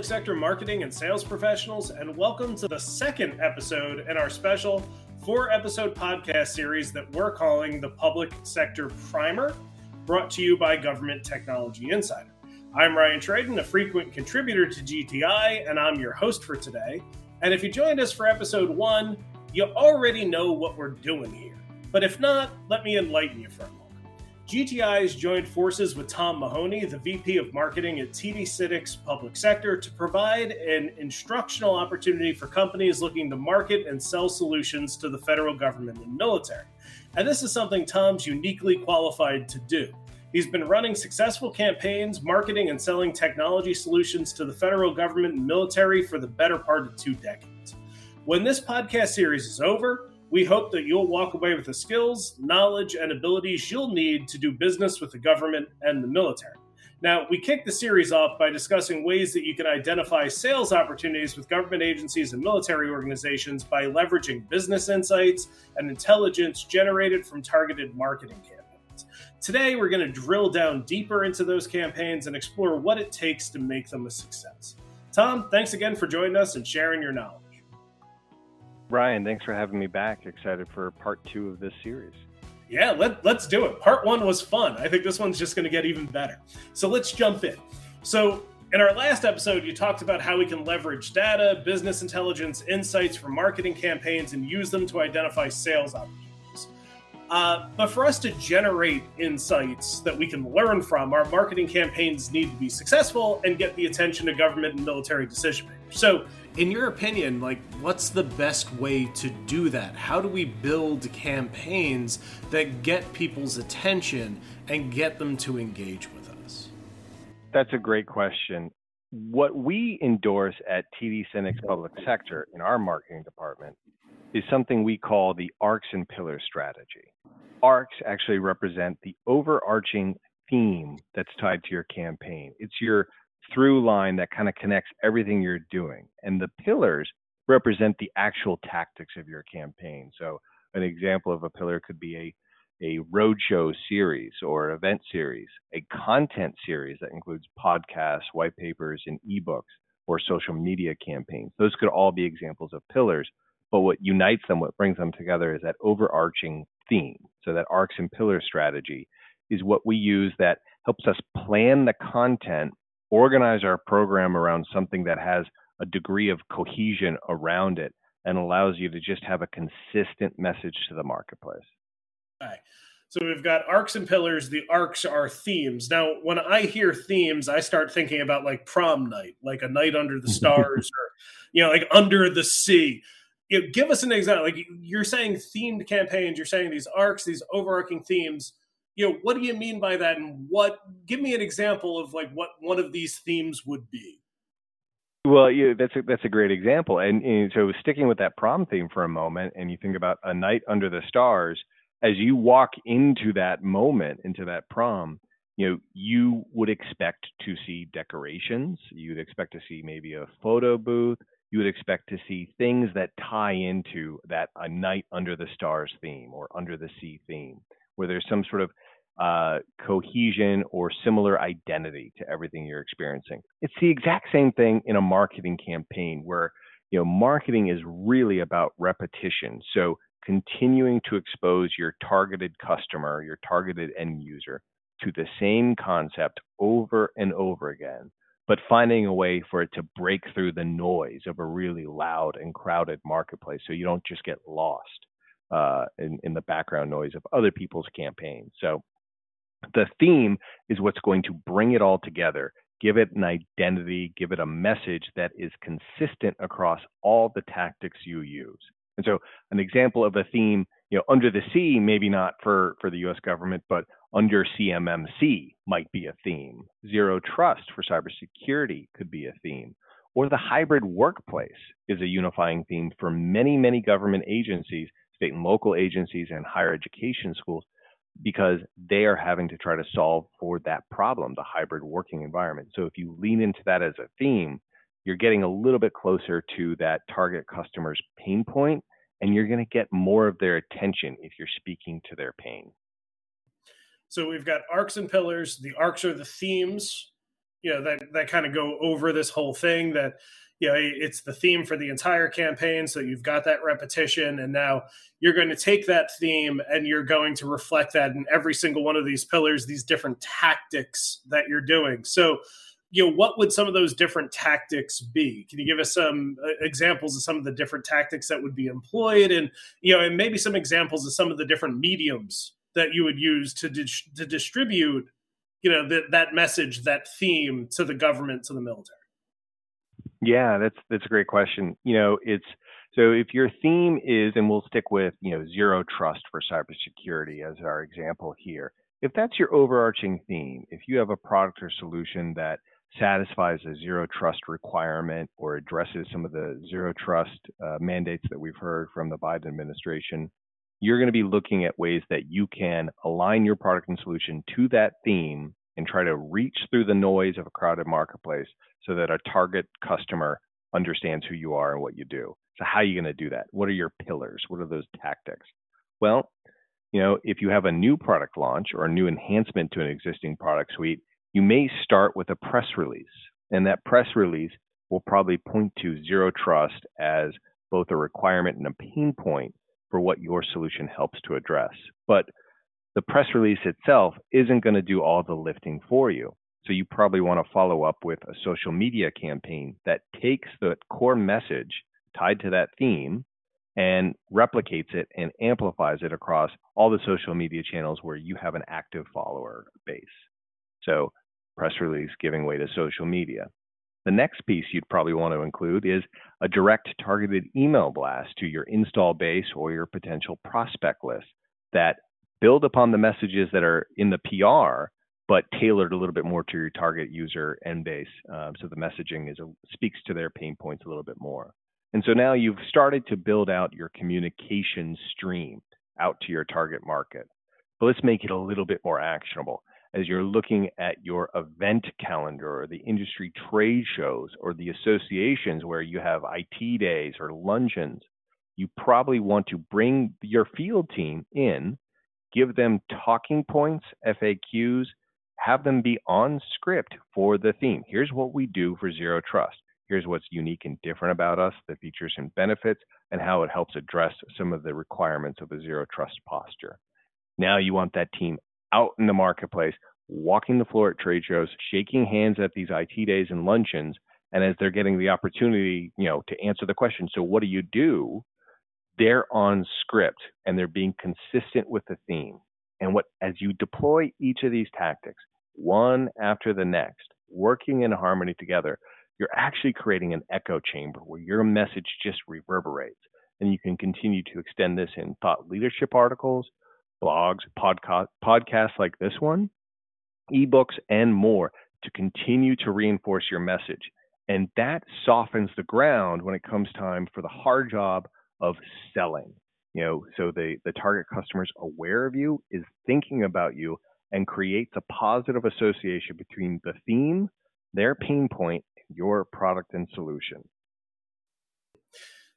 public sector marketing and sales professionals, and welcome to the second episode in our special four episode podcast series that we're calling the Public Sector Primer, brought to you by Government Technology Insider. I'm Ryan Traden, a frequent contributor to GTI, and I'm your host for today. And if you joined us for episode one, you already know what we're doing here. But if not, let me enlighten you for a. GTI has joined forces with Tom Mahoney, the VP of Marketing at TD SYNNEX Public Sector, to provide an instructional opportunity for companies looking to market and sell solutions to the federal government and military. And this is something Tom's uniquely qualified to do. He's been running successful campaigns, marketing and selling technology solutions to the federal government and military for the better part of two decades. When this podcast series is over, we hope that you'll walk away with the skills, knowledge, and abilities you'll need to do business with the government and the military. Now, we kick the series off by discussing ways that you can identify sales opportunities with government agencies and military organizations by leveraging business insights and intelligence generated from targeted marketing campaigns. Today, we're going to drill down deeper into those campaigns and explore what it takes to make them a success. Tom, thanks again for joining us and sharing your knowledge. Ryan, thanks for having me back. Excited for part two of this series. Yeah, let, let's do it. Part one was fun. I think this one's just going to get even better. So let's jump in. So, in our last episode, you talked about how we can leverage data, business intelligence, insights from marketing campaigns, and use them to identify sales opportunities. Uh, but for us to generate insights that we can learn from, our marketing campaigns need to be successful and get the attention of government and military decision makers. So, in your opinion, like what's the best way to do that? How do we build campaigns that get people's attention and get them to engage with us? That's a great question. What we endorse at TD SYNNEX Public Sector in our marketing department is something we call the arcs and pillars strategy. Arcs actually represent the overarching theme that's tied to your campaign. It's your through line that kind of connects everything you're doing. And the pillars represent the actual tactics of your campaign. So an example of a pillar could be a a roadshow series or event series, a content series that includes podcasts, white papers, and ebooks, or social media campaigns. Those could all be examples of pillars. But what unites them, what brings them together, is that overarching theme. So that arcs and pillars strategy is what we use that helps us plan the content organize our program around something that has a degree of cohesion around it and allows you to just have a consistent message to the marketplace. Okay. So we've got arcs and pillars. The arcs are themes. Now, when I hear themes, I start thinking about like prom night, like a night under the stars, or you know, like under the sea. You know, give us an example. Like you're saying, themed campaigns. You're saying these arcs, these overarching themes you know what do you mean by that? And what give me an example of like what one of these themes would be. Well yeah, that's a, that's a great example. And, and so sticking with that prom theme for a moment and you think about a night under the stars as you walk into that moment into that prom you know you would expect to see decorations. You'd expect to see maybe a photo booth. You would expect to see things that tie into that a night under the stars theme or under the sea theme where there's some sort of uh, cohesion or similar identity to everything you're experiencing. It's the exact same thing in a marketing campaign where you know marketing is really about repetition. So continuing to expose your targeted customer, your targeted end user to the same concept over and over again, but finding a way for it to break through the noise of a really loud and crowded marketplace so you don't just get lost uh, in, in the background noise of other people's campaigns. So the theme is what's going to bring it all together, give it an identity, give it a message that is consistent across all the tactics you use. And so, an example of a theme, you know, under the sea, maybe not for for the U.S. government, but under CMMC might be a theme. Zero trust for cybersecurity could be a theme. Or the hybrid workplace is a unifying theme for many, many government agencies, state and local agencies, and higher education schools because they are having to try to solve for that problem, the hybrid working environment. So if you lean into that as a theme, you're getting a little bit closer to that target customer's pain point and you're going to get more of their attention if you're speaking to their pain. So we've got arcs and pillars. The arcs are the themes. you know that that kind of go over this whole thing that you know it's the theme for the entire campaign so you've got that repetition and now you're going to take that theme and you're going to reflect that in every single one of these pillars these different tactics that you're doing. So you know what would some of those different tactics be? Can you give us some uh, examples of some of the different tactics that would be employed and you know and maybe some examples of some of the different mediums that you would use to di- to distribute you know that that message that theme to the government to the military yeah, that's that's a great question. You know, it's so if your theme is, and we'll stick with you know zero trust for cybersecurity as our example here. If that's your overarching theme, if you have a product or solution that satisfies a zero trust requirement or addresses some of the zero trust uh, mandates that we've heard from the Biden administration, you're going to be looking at ways that you can align your product and solution to that theme and try to reach through the noise of a crowded marketplace so that a target customer understands who you are and what you do. So how are you going to do that? What are your pillars? What are those tactics? Well, you know, if you have a new product launch or a new enhancement to an existing product suite, you may start with a press release. And that press release will probably point to zero trust as both a requirement and a pain point for what your solution helps to address. But the press release itself isn't going to do all the lifting for you. So you probably want to follow up with a social media campaign that takes the core message tied to that theme and replicates it and amplifies it across all the social media channels where you have an active follower base. So press release giving way to social media. The next piece you'd probably want to include is a direct targeted email blast to your install base or your potential prospect list that build upon the messages that are in the PR, but tailored a little bit more to your target user end base. Um, so the messaging is a, speaks to their pain points a little bit more. And so now you've started to build out your communication stream out to your target market. But let's make it a little bit more actionable. As you're looking at your event calendar or the industry trade shows or the associations where you have IT days or luncheons, you probably want to bring your field team in give them talking points, FAQs, have them be on script for the theme. Here's what we do for Zero Trust. Here's what's unique and different about us, the features and benefits, and how it helps address some of the requirements of a Zero Trust posture. Now you want that team out in the marketplace, walking the floor at trade shows, shaking hands at these IT days and luncheons, and as they're getting the opportunity, you know, to answer the question, so what do you do? They're on script and they're being consistent with the theme. And what as you deploy each of these tactics, one after the next, working in harmony together, you're actually creating an echo chamber where your message just reverberates. And you can continue to extend this in thought leadership articles, blogs, podcast, podcasts like this one, ebooks, and more to continue to reinforce your message. And that softens the ground when it comes time for the hard job of selling. You know, so the, the target customer's aware of you, is thinking about you, and creates a positive association between the theme, their pain point, your product and solution.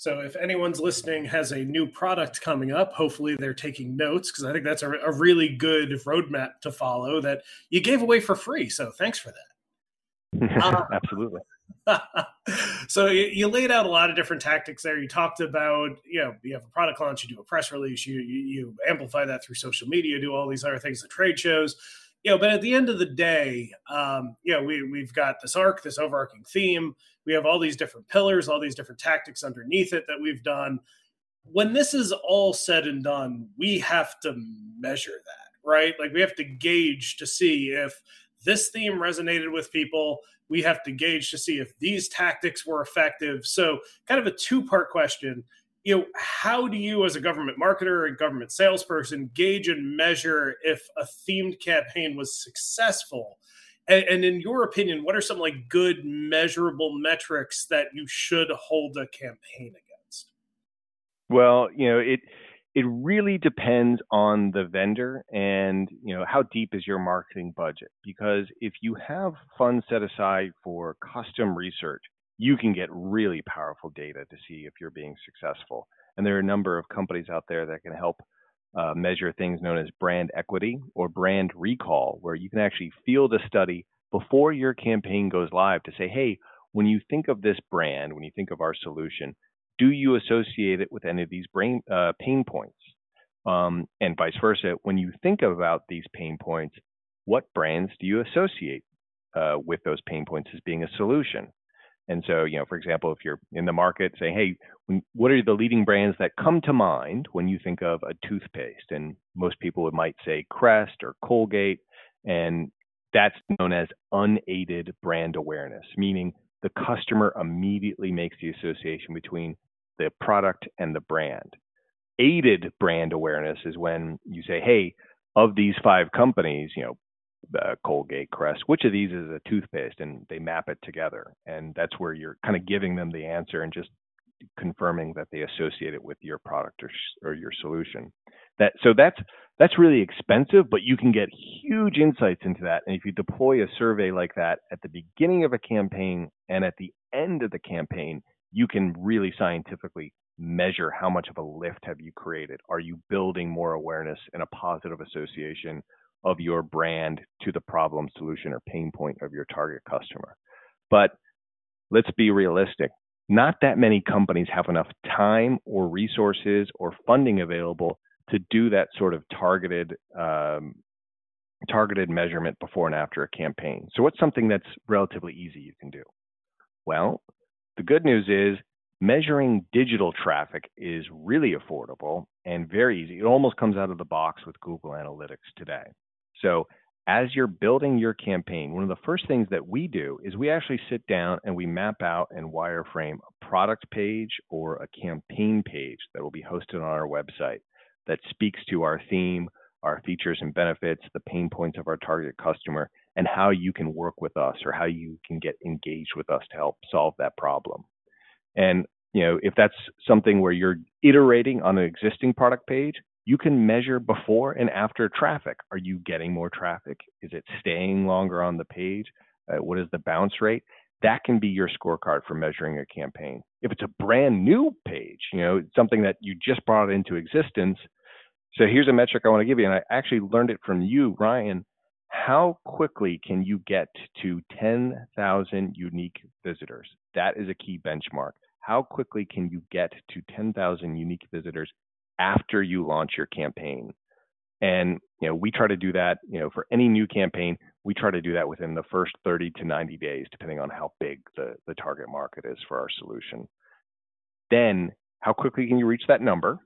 So if anyone's listening has a new product coming up, hopefully they're taking notes because I think that's a, a, really good roadmap to follow that you gave away for free. So thanks for that. Uh, Absolutely. so you, laid out a lot of different tactics there. You talked about, you know, you have a product launch, you do a press release, you, you, you amplify that through social media, do all these other things at trade shows. You know, but at the end of the day, um, you know, we we've got this arc, this overarching theme. We have all these different pillars, all these different tactics underneath it that we've done. When this is all said and done, we have to measure that, right? Like we have to gauge to see if this theme resonated with people we have to gauge to see if these tactics were effective. So, kind of a two part question. You know, how do you, as a government marketer and government salesperson, gauge and measure if a themed campaign was successful? And, and in your opinion, what are some like good measurable metrics that you should hold a campaign against? Well, you know, it it really depends on the vendor and you know how deep is your marketing budget. Because if you have funds set aside for custom research you can get really powerful data to see if you're being successful. And there are a number of companies out there that can help uh, measure things known as brand equity or brand recall where you can actually field a study before your campaign goes live to say, hey, when you think of this brand, when you think of our solution, do you associate it with any of these brain, uh, pain points? Um, and vice versa, when you think about these pain points, what brands do you associate uh, with those pain points as being a solution? And so, you know, for example, if you're in the market saying, hey, when, what are the leading brands that come to mind when you think of a toothpaste? And most people might say Crest or Colgate. And that's known as unaided brand awareness, meaning the customer immediately makes the association between the product and the brand. Aided brand awareness is when you say, hey, of these five companies, you know, uh, Colgate, Crest, which of these is a toothpaste, and they map it together, and that's where you're kind of giving them the answer and just confirming that they associate it with your product or, or your solution. That so that's that's really expensive, but you can get huge insights into that. And if you deploy a survey like that at the beginning of a campaign and at the end of the campaign, you can really scientifically measure how much of a lift have you created. Are you building more awareness and a positive association of your brand to the problem, solution, or pain point of your target customer. But let's be realistic. Not that many companies have enough time or resources or funding available to do that sort of targeted um, targeted measurement before and after a campaign. So what's something that's relatively easy you can do? Well, the good news is measuring digital traffic is really affordable and very easy. It almost comes out of the box with Google Analytics today. So as you're building your campaign, one of the first things that we do is we actually sit down and we map out and wireframe a product page or a campaign page that will be hosted on our website that speaks to our theme, our features and benefits, the pain points of our target customer, and how you can work with us or how you can get engaged with us to help solve that problem. And you know, if that's something where you're iterating on an existing product page, you can measure before and after traffic. Are you getting more traffic? Is it staying longer on the page? Uh, what is the bounce rate? That can be your scorecard for measuring a campaign. If it's a brand new page, you know, something that you just brought into existence. So here's a metric I want to give you, and I actually learned it from you, Ryan. How quickly can you get to 10,000 unique visitors? That is a key benchmark. How quickly can you get to 10,000 unique visitors after you launch your campaign. And you know, we try to do that, you know, for any new campaign, we try to do that within the first 30 to 90 days, depending on how big the, the target market is for our solution. Then how quickly can you reach that number?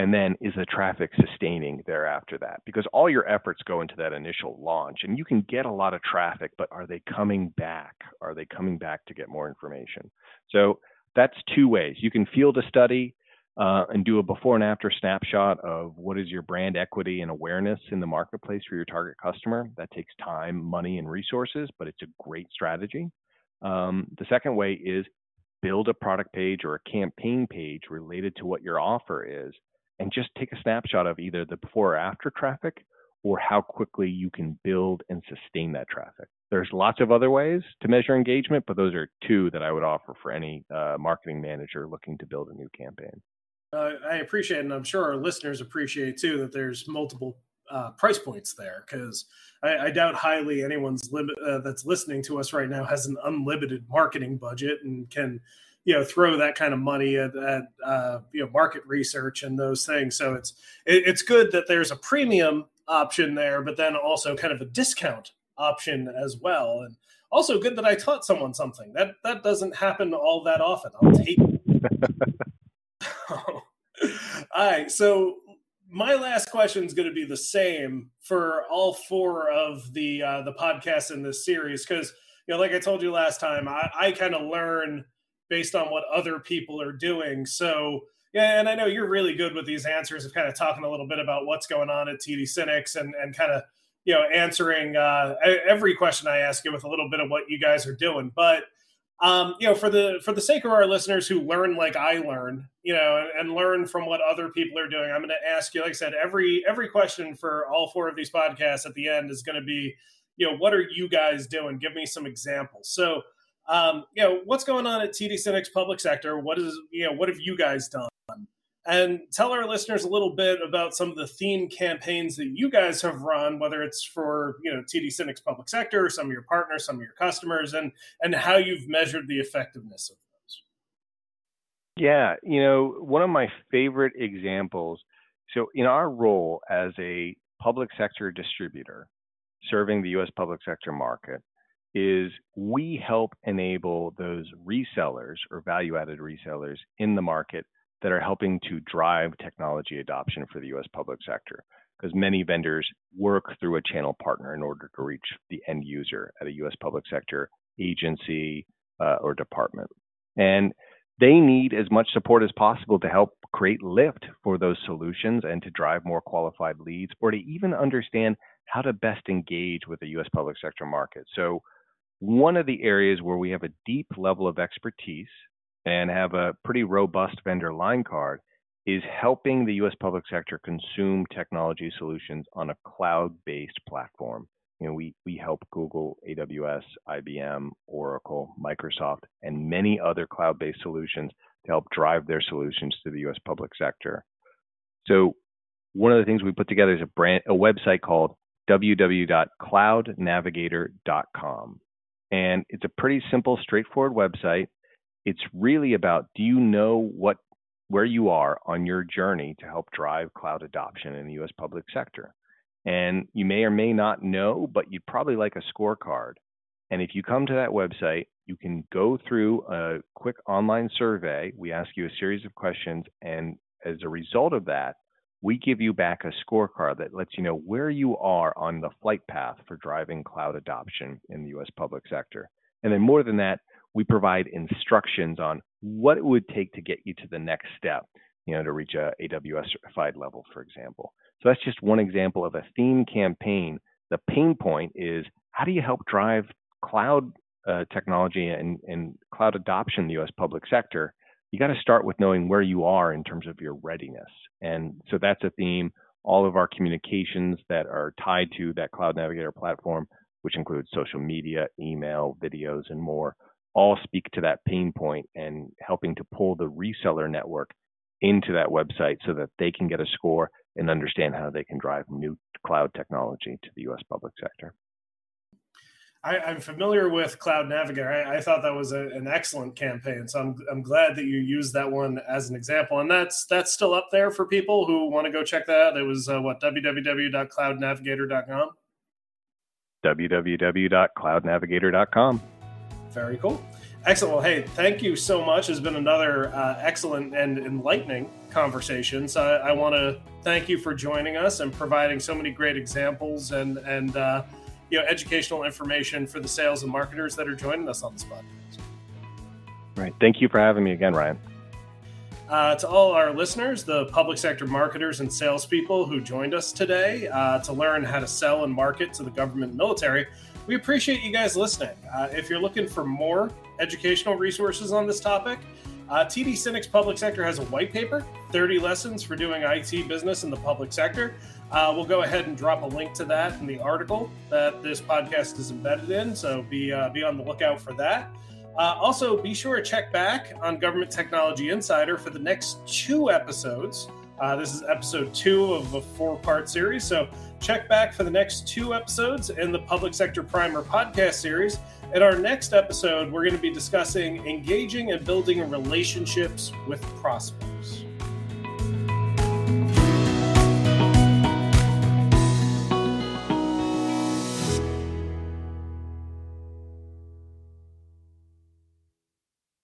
And then is the traffic sustaining thereafter that? Because all your efforts go into that initial launch and you can get a lot of traffic, but are they coming back? Are they coming back to get more information? So that's two ways. You can field a study uh, and do a before and after snapshot of what is your brand equity and awareness in the marketplace for your target customer. That takes time, money, and resources, but it's a great strategy. Um, the second way is build a product page or a campaign page related to what your offer is and just take a snapshot of either the before or after traffic or how quickly you can build and sustain that traffic. There's lots of other ways to measure engagement, but those are two that I would offer for any uh, marketing manager looking to build a new campaign. Uh, I appreciate, and I'm sure our listeners appreciate too, that there's multiple uh, price points there because I, I, doubt highly anyone's uh, that's listening to us right now has an unlimited marketing budget and can you know throw that kind of money at, at uh, you know market research and those things. So it's it, it's good that there's a premium option there, but then also kind of a discount option as well, and also good that I taught someone something that that doesn't happen all that often. I'll take. All right. So my last question is going to be the same for all four of the uh, the podcasts in this series because you know, like I told you last time, I, I kind of learn based on what other people are doing. So yeah, and I know you're really good with these answers of kind of talking a little bit about what's going on at TD SYNNEX and and kind of you know answering uh, every question I ask you with a little bit of what you guys are doing, but um, you know, for the for the sake of our listeners who learn like I learned, you know, and, and learn from what other people are doing, I'm going to ask you, like I said, every every question for all four of these podcasts at the end is going to be, you know, what are you guys doing? Give me some examples. So, um, you know, what's going on at TD SYNNEX Public Sector? What is, you know, what have you guys done? and tell our listeners a little bit about some of the theme campaigns that you guys have run, whether it's for you know TD SYNNEX public sector, some of your partners, some of your customers, and and how you've measured the effectiveness of those. Yeah, you know, one of my favorite examples. So, in our role as a public sector distributor serving the U.S. public sector market, is we help enable those resellers or value-added resellers in the market that are helping to drive technology adoption for the US public sector. Because many vendors work through a channel partner in order to reach the end user at a US public sector agency uh, or department. And they need as much support as possible to help create lift for those solutions and to drive more qualified leads or to even understand how to best engage with the US public sector market. So, one of the areas where we have a deep level of expertise and have a pretty robust vendor line card is helping the US public sector consume technology solutions on a cloud-based platform. You know, we, we help Google, AWS, IBM, Oracle, Microsoft, and many other cloud-based solutions to help drive their solutions to the US public sector. So one of the things we put together is a brand a website called www.cloudnavigator.com. And it's a pretty simple, straightforward website it's really about do you know what where you are on your journey to help drive cloud adoption in the US public sector. And you may or may not know, but you'd probably like a scorecard. And if you come to that website, you can go through a quick online survey. We ask you a series of questions. And as a result of that, we give you back a scorecard that lets you know where you are on the flight path for driving cloud adoption in the US public sector. And then more than that, we provide instructions on what it would take to get you to the next step, you know, to reach a AWS certified level, for example. So that's just one example of a theme campaign. The pain point is how do you help drive cloud uh, technology and, and cloud adoption in the US public sector? You got to start with knowing where you are in terms of your readiness. And so that's a theme. All of our communications that are tied to that Cloud Navigator platform, which includes social media, email, videos, and more, all speak to that pain point and helping to pull the reseller network into that website so that they can get a score and understand how they can drive new cloud technology to the US public sector. I, am familiar with Cloud Navigator. I, I thought that was a, an excellent campaign, so I'm, I'm glad that you used that one as an example. And that's that's still up there for people who want to go check that out. It was uh, what www.cloudnavigator.com. www.cloudnavigator.com. Very cool. Excellent. Well, hey, thank you so much. It's been another uh, excellent and enlightening conversation. So I, I want to thank you for joining us and providing so many great examples and and uh, you know educational information for the sales and marketers that are joining us on this podcast. Right. Thank you for having me again, Ryan. Uh, to all our listeners, the public sector marketers and salespeople who joined us today uh, to learn how to sell and market to the government and military we appreciate you guys listening. Uh, if you're looking for more educational resources on this topic, uh, TD SYNNEX Public Sector has a white paper, 30 lessons for doing IT business in the public sector. Uh, we'll go ahead and drop a link to that in the article that this podcast is embedded in. So be uh, be on the lookout for that. Uh, also, be sure to check back on Government Technology Insider for the next two episodes. Uh, this is episode two of a four part series. So check back for the next two episodes in the Public Sector Primer podcast series. In our next episode, we're going to be discussing engaging and building relationships with prospects.